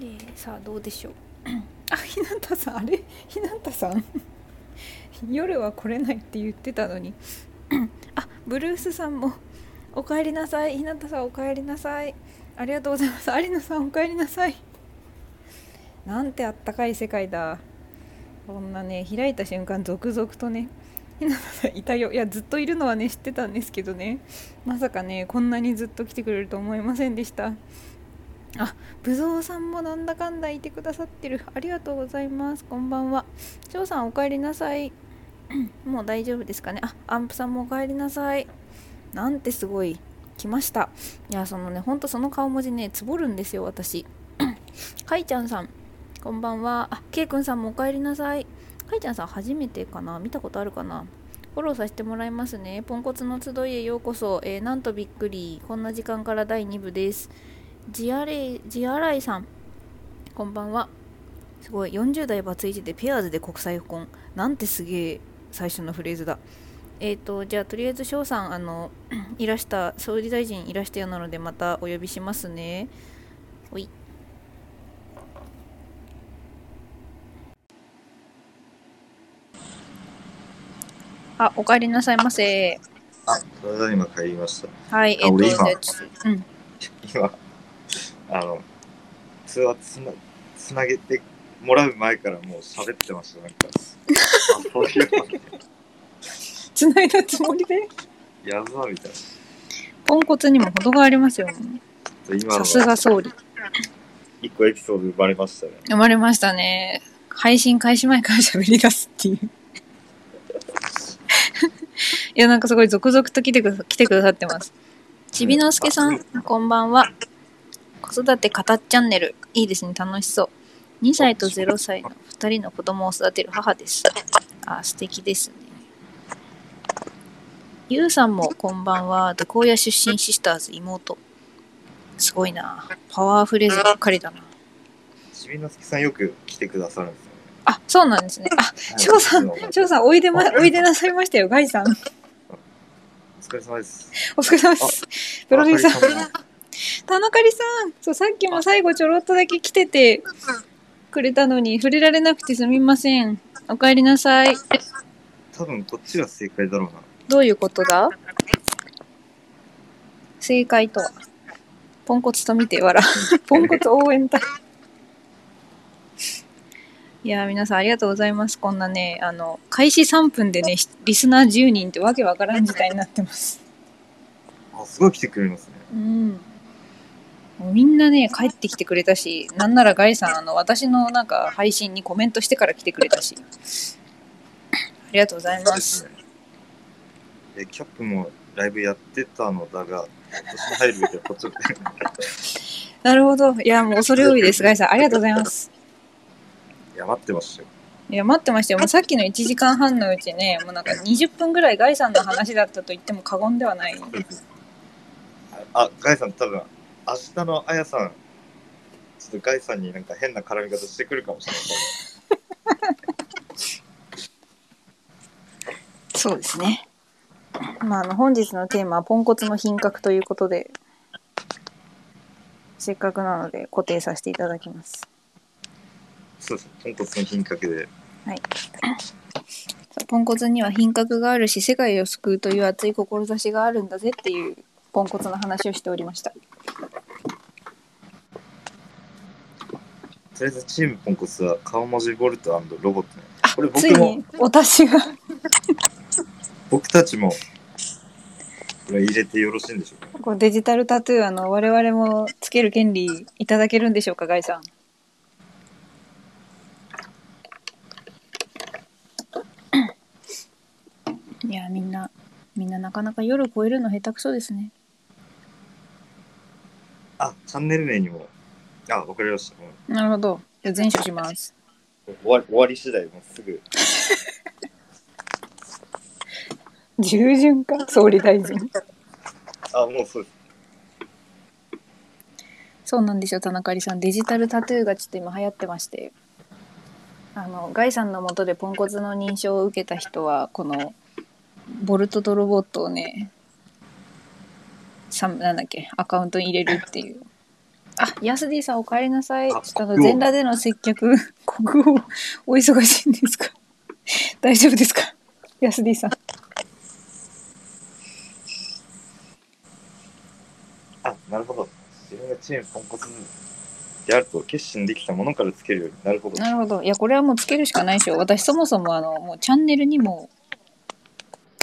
え、さあどうでしょう？あひなたさんあれ？ひなたさん？夜は来れないって言ってたのに。あブルースさんもおかえりなさい。ひなたさんおかえりなさい。ありがとうございます。有野さんおかえりなさい。なんてあったかい世界だ。こんなね開いた瞬間続々とね。ひなたさんいたよいやずっといるのはね知ってたんですけどねまさかねこんなにずっと来てくれると思いませんでしたあ、ぶぞうさんもなんだかんだいてくださってる。ありがとうございます。こんばんは。翔さんお帰りなさい。もう大丈夫ですかね。あ、アンプさんもお帰りなさい。なんてすごい。来ました。いや、そのね、ほんとその顔文字ね、つぼるんですよ、私。かいちゃんさん、こんばんは。あ、けいくんさんもお帰りなさい。かいちゃんさん初めてかな？見たことあるかな？フォローさせてもらいますね。ポンコツの集いへようこそ。えー、なんとびっくり。こんな時間から第2部です。ジアレイ、ジアライさん、こんばんは。すごい、40代バツイチでペアーズで国際婚。なんてすげえ最初のフレーズだ。えっ、ー、と、じゃあとりあえず翔さん、あの、いらした、総理大臣いらしたようなので、またお呼びしますね。ほい。あ、お帰りなさいませ。あ、それで今帰りました。はい、えっ、ー、と、今、うん。今、あの、通話つなつなげてもらう前からもう喋ってました、なんか。あ、そういうつないだつもりで？やばみたいな。ポンコツにも程がありますよね。さすが総理。一個エピソード生まれましたね。生まれましたね。配信開始前から喋り出すっていう。いや、なんかすごい続々と来てく来てくださってます。ちびのすけさん、こんばんは。子育て語っチャンネル。いいですね、楽しそう。2歳と0歳の2人の子供を育てる母です。あ、素敵ですね。ゆうさんもこんばんは。毒親出身シスターズ？妹。すごいな。パワーフレーズばっかりだな。ちびのすけさんよく来てくださるんですよね。あ、そうなんですね。あ、翔さん、翔さん、おいでま、おいでなさいましたよ、ガイさん。お疲れ様です。お疲れ様です。プロデューサー。田中里さん。そうさっきも最後ちょろっとだけ来ててくれたのに触れられなくてすみません。お帰りなさい。多分こっちが正解だろうな。どういうことだ？正解とは。ポンコツと見て笑 ポンコツ応援隊いや皆さんありがとうございますこんなねあの開始3分でねリスナー10人ってわけわからん事態になってますあすごい来てくれますねうんみんなね、帰ってきてくれたし、なんならガイさん、あの、私のなんか配信にコメントしてから来てくれたし。ありがとうございます。え、キャップもライブやってたのだが、私入るべきはこっち なるほど。いや、もう恐れ多いです、ガイさん。ありがとうございます。いや、待ってましたよ。いや、待ってましたよ。もうさっきの1時間半のうちね、もうなんか20分ぐらいガイさんの話だったと言っても過言ではない。あ、ガイさん多分明日のあやさん、ちょっとガイさんになんか変な絡み方してくるかもしれない。そうですね。まあ、あの本日のテーマはポンコツの品格ということで、せっかくなので固定させていただきます。そうです。ポンコツの品格で。はい。ポンコツには品格があるし、世界を救うという熱い志があるんだぜっていうポンコツの話をしておりました。とりあえずチームポンコツは顔文字ボルトロボットね。これ僕もお達しが僕たちもこれ入れてよろしいんでしょうか？こデジタルタトゥーあの我々もつける権利いただけるんでしょうかガイさんいやみんなみんななかなか夜超えるの下手くそですねあ、チャンネル名にも。あ、わかりました。なるほど。じゃ全書します。終わり終わり次第もうすぐ。従順か？総理大臣。あ、もうそうです。そうなんですよ、田中里さん。デジタルタトゥーがちょっと今流行ってまして。あの、ガイさんのもとでポンコツの認証を受けた人は、このボルトドロボットをねさなんだっけアカウントに入れるっていう。あヤスディさんお帰りなさい。ちょあっとあの全裸での接客 国王お忙しいんですか？大丈夫ですか？ヤスディさん。あ、なるほど。自分がチームポンコツであると決心できたものからつけるようになるほど。なるほど。いやこれはもうつけるしかないでしょ。私そもそもあのもうチャンネルにも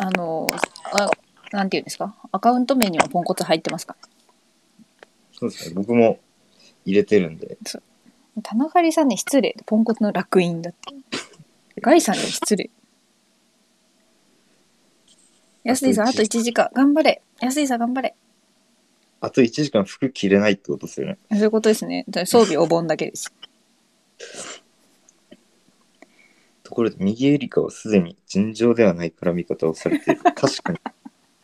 あのあなんていうんですか？アカウント名にはポンコツ入ってますか？そうですね。僕も入れてるんで。田中里さんね失礼。ポンコツの楽印だって。ガイさんに失礼。安井さんあと1時間。頑張れ。安井さん頑張れ。あと1時間服着れないってことですよね。そういうことですね。装備お盆だけですところで、右エリカはすでに尋常ではない絡み方をされている。確かに。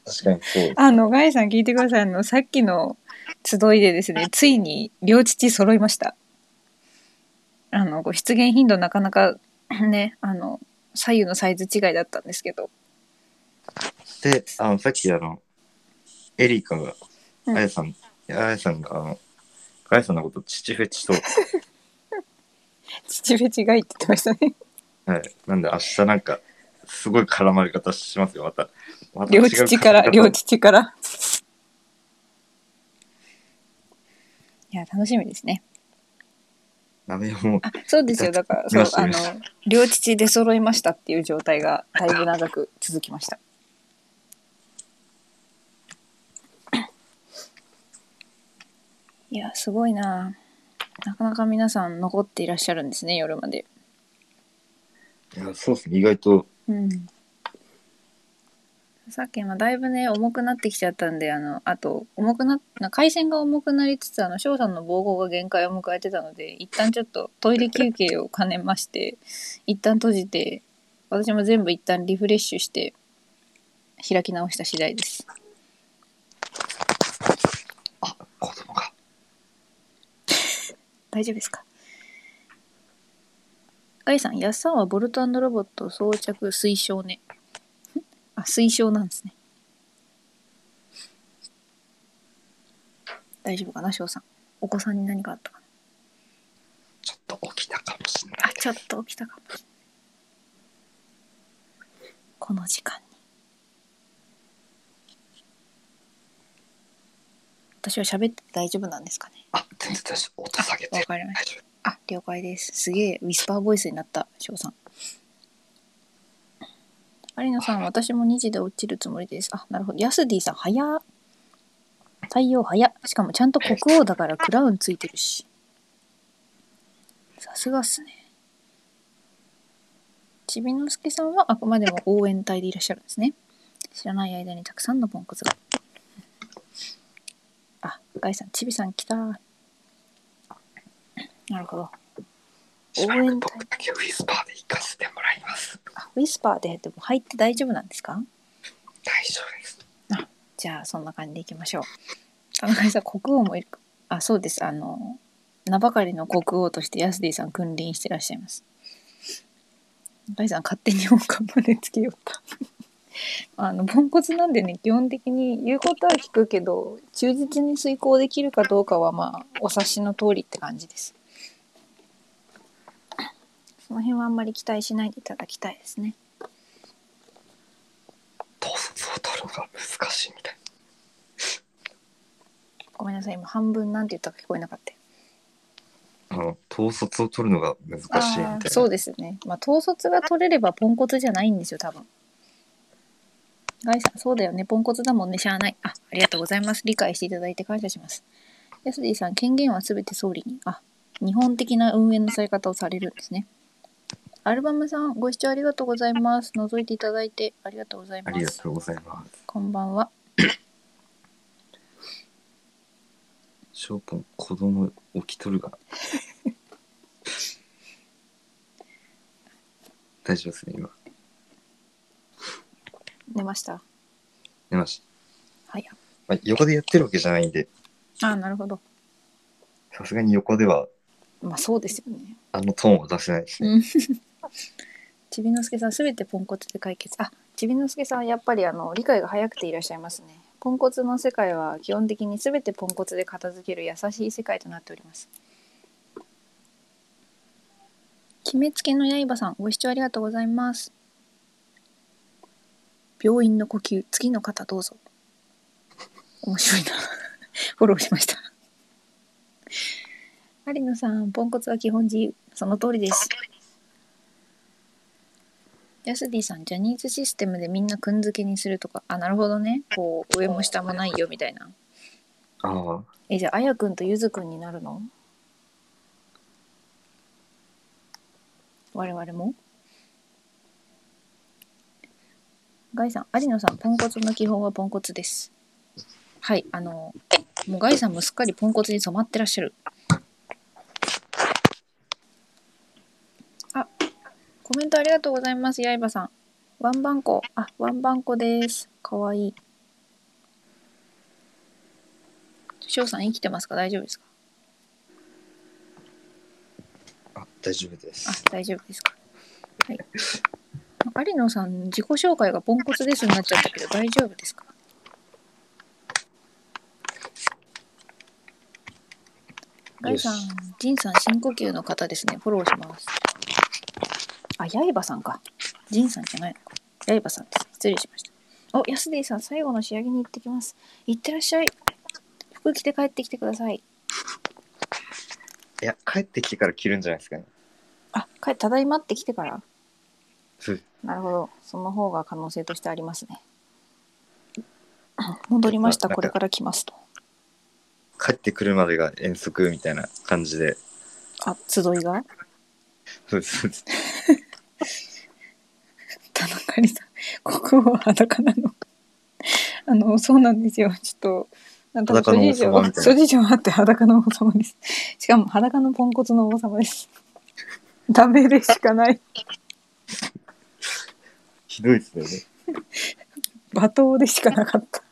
確かにそうです。あのガイさん聞いてくださいあのさっきの集いでですねついに両父揃いましたあのこう出現頻度なかなか ねあの左右のサイズ違いだったんですけどで、あの、さっきあの、エリカが、うんあやさん、あやさんが、あの、あやさんのこと父フェチと、父フェチがいって言ってましたねはい。なんで明日なんか、すごい絡まれ方しますよ、また。また両父から両父から。いや楽しみですね。ダメよ、もう。あそうですよ。だから見そうあの両父出揃いましたっていう状態がだいぶ長く続きました。いやすごいな。なかなか皆さん残っていらっしゃるんですね夜までいや、そうですね、意外と、うん。さっき今だいぶね重くなってきちゃったんであのあと重くなな回線が重くなりつつあの翔さんの膀胱が限界を迎えてたので一旦ちょっとトイレ休憩を兼ねまして 一旦閉じて私も全部一旦リフレッシュして開き直した次第です。あ、子供が。大丈夫ですか？ガイさん、やっさんはボルトロボット装着推奨ね。あ、推奨なんですね。大丈夫かな、翔さん。お子さんに何かあったかな？ちょっと起きたかもしれない。あ、ちょっと起きたかもしれない。この時間に。私は喋って大丈夫なんですかね？あ、全然大丈夫。音下げて。わかりました大丈夫。あ、了解です。すげえ、ウィスパーボイスになった、翔さん。有野さん、私も2時で落ちるつもりです。あ、なるほど。ヤスディさん、早っ。採用早っ。しかもちゃんと国王だからクラウンついてるし。さすがっすね。ちびのすけさんはあくまでも応援隊でいらっしゃるんですね。知らない間にたくさんのポンコツが。あ、ガイさん、ちびさん来た。なるほど。しばらく僕だけウィスパーで行かせてもらいます。あウィスパーででも入って大丈夫なんですか？大丈夫です。じゃあそんな感じでいきましょう。田中さん国王もいるかあそうですあの名ばかりの国王としてヤスディさん君臨してらっしゃいます。中井さん勝手に音感までつけよった。あのポンコツなんでね基本的に言うことは聞くけど忠実に遂行できるかどうかはまあお察しの通りって感じです。その辺はあんまり期待しないでいただきたいですね。統率を取るのが難しいみたい。ごめんなさい今半分なんて言ったか聞こえなかったよ。あの、統率を取るのが難しいみたいな。そうですね。まあ統率が取れればポンコツじゃないんですよ多分。ガイさんそうだよねポンコツだもんねしゃあない。あありがとうございます理解していただいて感謝します。ヤスディさん権限はすべて総理に。あ日本的な運営のされ方をされるんですね。アルバムさんご視聴ありがとうございます。覗いていただいてありがとうございあます。りがとうございます。こんばんは。ショーポン、子供起きとるが。大丈夫ですね、今。寝ました？寝ましはい。た。まあ、横でやってるわけじゃないんで、あなるほど。さすがに横ではまあそうですよね。あのトーンは出せないですね。うん。ちびのすけさんすべてポンコツで解決。あちびのすけさんやっぱりあの理解が早くていらっしゃいますね。ポンコツの世界は基本的に全てポンコツで片付ける優しい世界となっております。決めつけの刃さんご視聴ありがとうございます。病院の呼吸次の方どうぞ。面白いな。フォローしました。有野さんポンコツは基本自由。その通りです。ヤスディさん、ジャニーズシステムでみんなくんづけにするとか、あ、なるほどね。こう、上も下もないよみたいな。ああ。え、じゃあ、あやくんとゆずくんになるの？我々も？ガイさん、有野さん、ポンコツの基本はポンコツです。はい、あの、もうガイさんもすっかりポンコツに染まってらっしゃる。コメントありがとうございます、やいばさん。ワンバンコ。あ、ワンバンコです。かわいい。翔さん生きてますか？大丈夫ですか？あ、大丈夫であす。、大丈夫ですか？はい。有野さん、自己紹介がポンコツですになっちゃったけど大丈夫ですか？ガイさんジンさん深呼吸の方ですね。フォローします。あ、ヤイバさんか。ジンさんじゃないのか。ヤイバさんです。失礼しました。お、ヤスディさん、最後の仕上げに行ってきます。行ってらっしゃい。服着て帰ってきてください。いや、帰ってきてから着るんじゃないですかね。あ、帰ただいまって来てから？ふなるほど。その方が可能性としてありますね。戻りました。これから来ますと。帰ってくるまでが遠足みたいな感じで。あ、集いが？そうです。田中里さん、国王は裸なの。あの、そうなんですよ。ちょっと、な ん諸事情諸事情あって裸の王様です。しかも裸のポンコツの王様です。ダメでしかない。ひどいですよね。罵倒でしかなかった。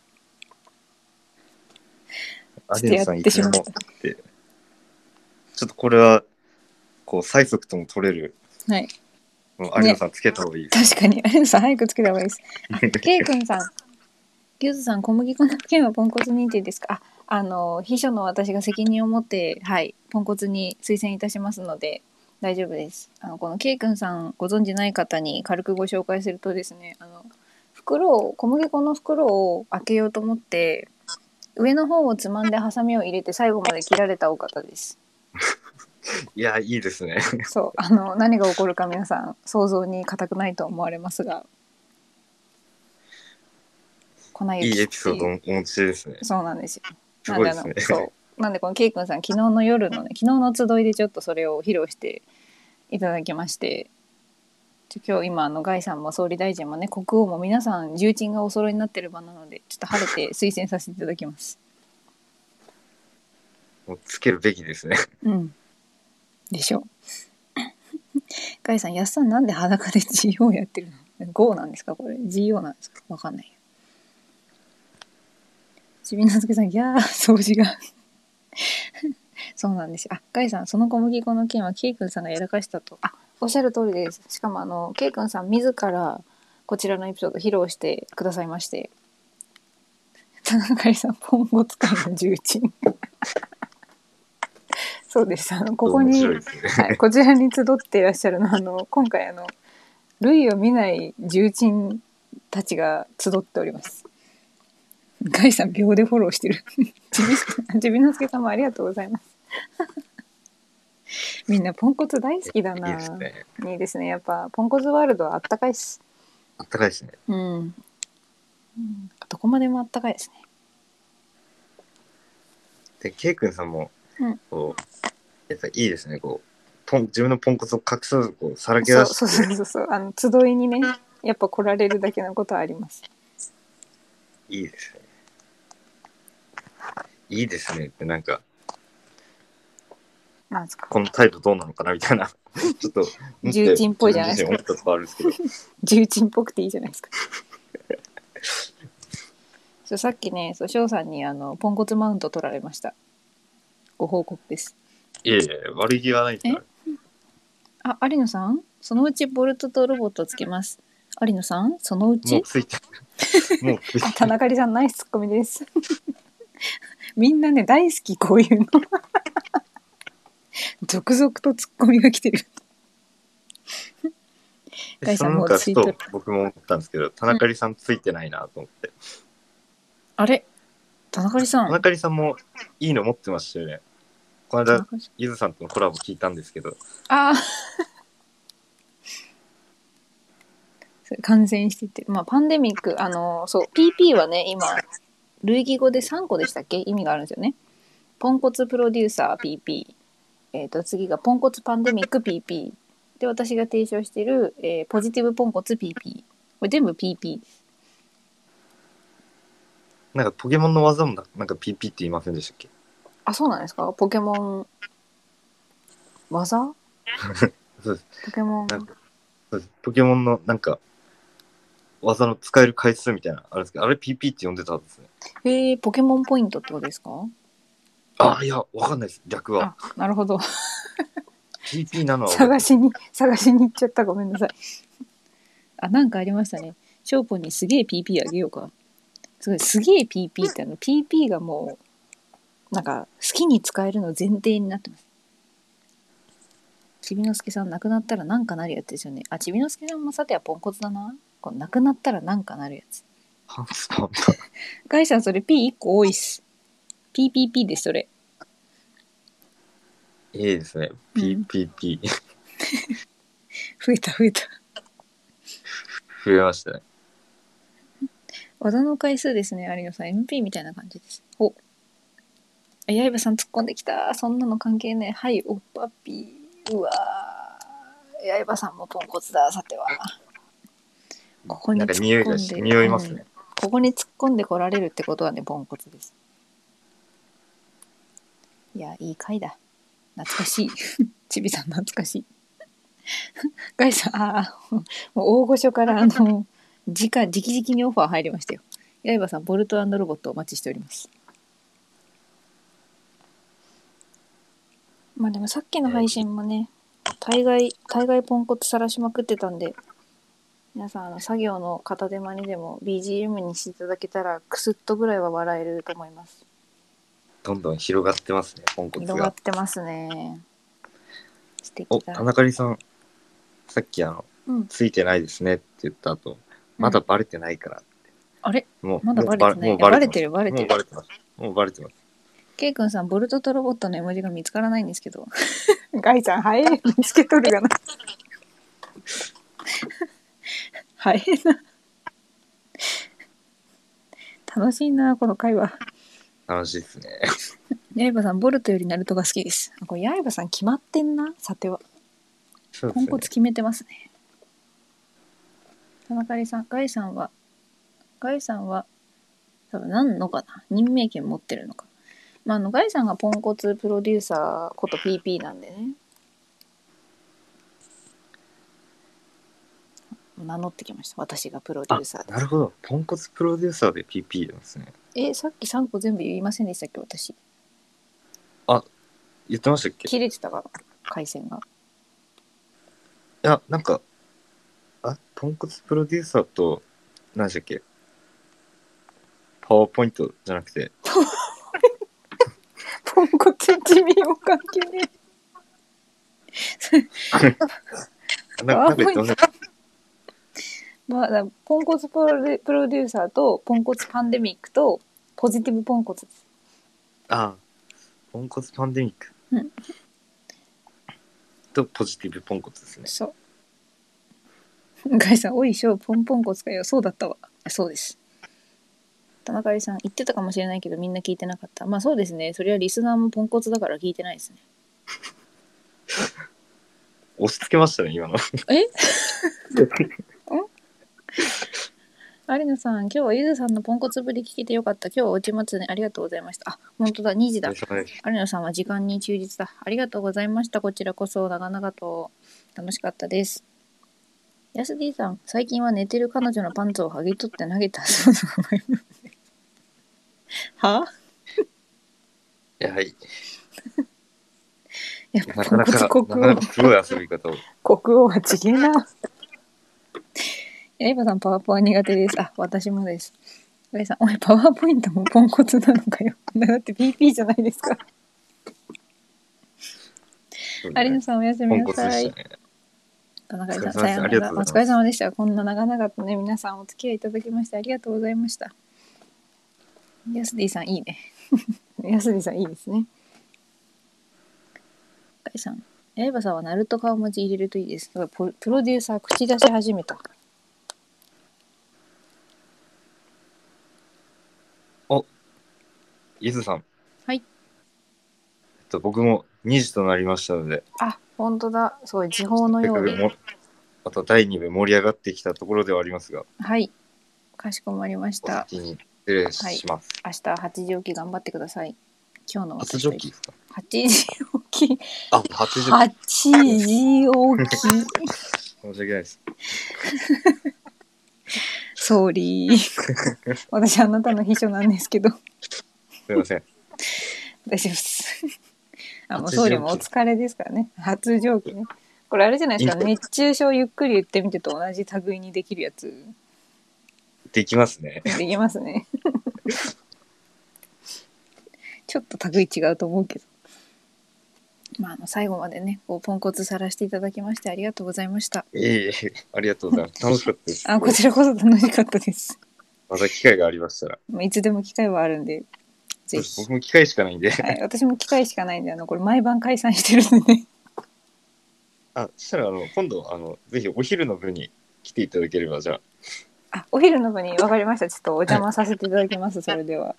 アちょっとやってしまったもって。ちょっとこれは、こう、催促とも取れる。はい。もう有野さんつけた方がいいです。確かに。有野さん、早くつけた方がいいです。ケイ君さん、ゆずさん、小麦粉の件はポンコツ認定ですか？あ、あの、秘書の私が責任を持って、はい、ポンコツに推薦いたしますので、大丈夫です。あの、このケイ君さん、ご存じない方に軽くご紹介するとですね、あの、袋を、小麦粉の袋を開けようと思って、上の方をつまんでハサミを入れて最後まで切られたお方です。いや、いいですね。そう、あの、何が起こるか皆さん想像に難くないと思われますが、粉雪いいエピソードをお持ちですね。そうなんですよ。すごいですねなんであのそうなんでこのケイ君さん昨日の夜のね昨日の集いでちょっとそれを披露していただきましてちょ今日今あのガイさんも総理大臣もね国王も皆さん重鎮がお揃いになってる場なのでちょっと晴れて推薦させていただきます。もうつけるべきですね。うん。でしょ？う。ガイさん、やっさんなんで裸で GO やってるの ?GO なんですか？これ ?GO なんですか？わかんない。ちびなずけさん、いやー、掃除が。そうなんですよ。あ、ガイさん、その小麦粉の件はケイ君さんがやらかしたと。あ、おっしゃる通りです。しかも、あの、ケイ君さん自らこちらのエピソードを披露してくださいまして。田中さん、ポンコツ界の重鎮。そうです。あの、ここに、ね。はい、こちらに集っていらっしゃるのはあの今回あの類を見ない重鎮たちが集っております。ガイさん秒でフォローしてる。ちびのすけさんもありがとうございます。みんなポンコツ大好きだいいな。ですね。いいですね。やっぱポンコツワールドはあったかいっす。あったかいですね。うん。うんどこまでもあったかいですね。で、ケイ君さんもうん、こう、やっぱいいですね。こう、ポン自分のポンコツを隠さず、こう、さらけ出そうそうそうそうそう。あの集いにね、やっぱ来られるだけのことはあります。いいですね。いいですねって、なんか、なんですか？この態度どうなのかなみたいな、ちょっと、重鎮っぽいじゃないですか自分自身思ったとこあるんですけど、重鎮っぽくていいじゃないですか。そうさっきね、そう翔さんにあのポンコツマウント取られました。ご報告です。いやいや、悪気はないから。あ、有野さん、そのうちボルトとロボットつけます。有野さん？そのうもうちついてる。もうついて。田中里さんナイスツッコミです みんなね大好きこういうの 続々とツッコミが来てる ガイさそのなんかうついてるふと僕も思ったんですけど、田中里さんついてないなと思って。あれ？田中里さん。田中里さんもいいの持ってましたよね。この間、ゆずさんとのコラボ聞いたんですけど、ああ感染してて。まあパンデミックあのそう PP はね今類義語で3個でしたっけ？意味があるんですよね。ポンコツプロデューサー PP えっ、と次がポンコツパンデミック PP で私が提唱している、えーポジティブポンコツ PP これ全部 PP ですなんかポケモンの技もななんか PP って言いませんでしたっけ？あそうなんですか？ポケモン技？そうです。ポケモン。なんかそうです。ポケモンのなんか、技の使える回数みたいなのあるんですけど、あれ PP って呼んでたんですね。えー、ポケモンポイントってことですか？あ、いや、わかんないです。逆は。あ。なるほど。PP なのは分か探しに探しに行っちゃった。ごめんなさい。あなんかありましたね。ショーポンにすげえ PP あげようかすごいすげえ PP ってあの PP がもうなんか好きに使えるの前提になってます。ちびのすけさん亡くなったらなんかなるやつですよね。あちびのすけさんもさてはポンコツだな。こう亡くなったらなんかなるやつ。ハンスパンガイさんそれ P1 個多いっす。PPP ですそれ。いいですね。うん。PPP。増えた増えた。増えましたね。技の回数ですね。有野さん MP みたいな感じです。お。あ刃さん突っ込んできた。そんなの関係ねえ。はいおっぱっぴー。うわー。刃さんもポンコツだ。さては。ここに突っ込んで。匂いますね。ここに突っ込んでこられるってことはねポンコツです。いやいい回だ。懐かしい。ちびさん懐かしい。ガイさんああもう大御所からあの直直々にオファー入りましたよ。刃さんボルトロボットお待ちしております。まあでもさっきの配信もね大概大概ポンコツさらしまくってたんで皆さんあの作業の片手間にでも BGM にしていただけたらクスッとぐらいは笑えると思います。どんどん広がってますね、ポンコツが。広がっ。てますね。素敵お、だ田中里さん、さっきあの、うん。ついてないですねって言った後、まだバレてないから。あれ？もう、まだバレてない？もうバレてるバレてる。もうバレてます。もうバレてます。ケイ君さんボルトとロボットの絵文字が見つからないんですけど。ガイさん早い。見つけとるがな。早いな。楽しいなこの会話。楽しいですね。刃さんボルトよりナルトが好きです。あこれ刃さん決まってんなさては。そうですね。ポンコ。ツ決めてますね田中里さんガイさんはガイさんは多分何のかな？任命権持ってるのか。まああのガイさんがポンコツプロデューサーこと PP なんでね。名乗ってきました。私がプロデュあーサー、なるほど。ポンコツプロデューサーで PP なんですね。えさっき3個全部言いませんでしたっけ？私。言ってましたっけ？い切れてたから回線が。や、なんか、あ、ポンコツプロデューサーと、何でしたっけ？パワーポイントじゃなくて、ポンコツ地味も関係ねななんか言ってましたっまあ、ポンコツプロデプロデューサーとポンコツパンデミックとポジティブポンコツです。ああ、ポンコツパンデミック。うんと、ポジティブポンコツですね。そう。ガイさん、おいしょ、ポンポンコツかよ。そうだったわ。あそうです。田中里さん、言ってたかもしれないけど、みんな聞いてなかった。まあそうですね。それはリスナーもポンコツだから聞いてないですね。押し付けましたね、今の。え？有野さん、今日はゆずさんのポンコツぶり聞けてよかった。今日は落ちますね。ありがとうございました。あ、本当だ、2時だ。有野さんは時間に忠実だ。ありがとうございました。こちらこそ長々と楽しかったです。ヤスディさん、最近は寝てる彼女のパンツを剥ぎ取って投げたそうなのよは？いや、はい。やっぱなかなか、国王なかなかすごい遊び方を。国王はちげえな。エイバさん、パワポは苦手です。あ、私もです。ガイさん、おい、パワーポイントもポンコツなのかよ。だって PP じゃないですか。そうねさん、おやすみなさい。田中さん、さようなら。お疲れ様でした。こんな長々とね、皆さんお付き合いいただきましてありがとうございました。ヤスディさん、いいね。ヤスディさん、いいですね。ガイさん、エイバさんはナルト顔文字入れるといいです。だからプロデューサー口出し始めた。伊豆さん。はいえっと、僕も2時となりましたので、あ、本当だ。すごい、時報のように。せっかくもまた第2部盛り上がってきたところではありますが、はい。かしこまりましおた。先に失礼します。明日8時起き頑張ってください。今日の初ジョッキですか？8時起き。あ、初ジョッ8時起き。キ。申し訳ないです。ソーリー。私あなたの秘書なんですけど、すいません。大丈夫です。あ、もう初総理もお疲れですからね。初上記ね。これあれじゃないですか。熱中症ゆっくり言ってみてと同じ類にできるやつ。できますね。できますね。ちょっと類違うと思うけど。まあ、あの最後までね、こうポンコツさらしていただきましてありがとうございました。いえいえ、ありがとうございます。楽しかったです。あ、こちらこそ楽しかったです。また機会がありましたら。まあいつでも機会はあるんで、ぜひ。僕も機会しかないんで。はい、私も機会しかないんで、あの、これ毎晩解散してるんでね。あ、そしたら、あの、今度、あの、ぜひお昼の部に来ていただければ、じゃあ、お昼の部に分かりました。ちょっとお邪魔させていただきます。それでは。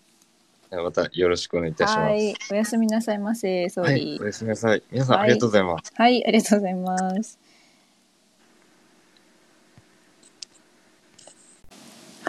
あ、またよろしくお願いいたします。はい。おやすみなさいませ。総はい、理お。やすみなさい。皆さん、はいありがとうございます。はい、ありがとうございます。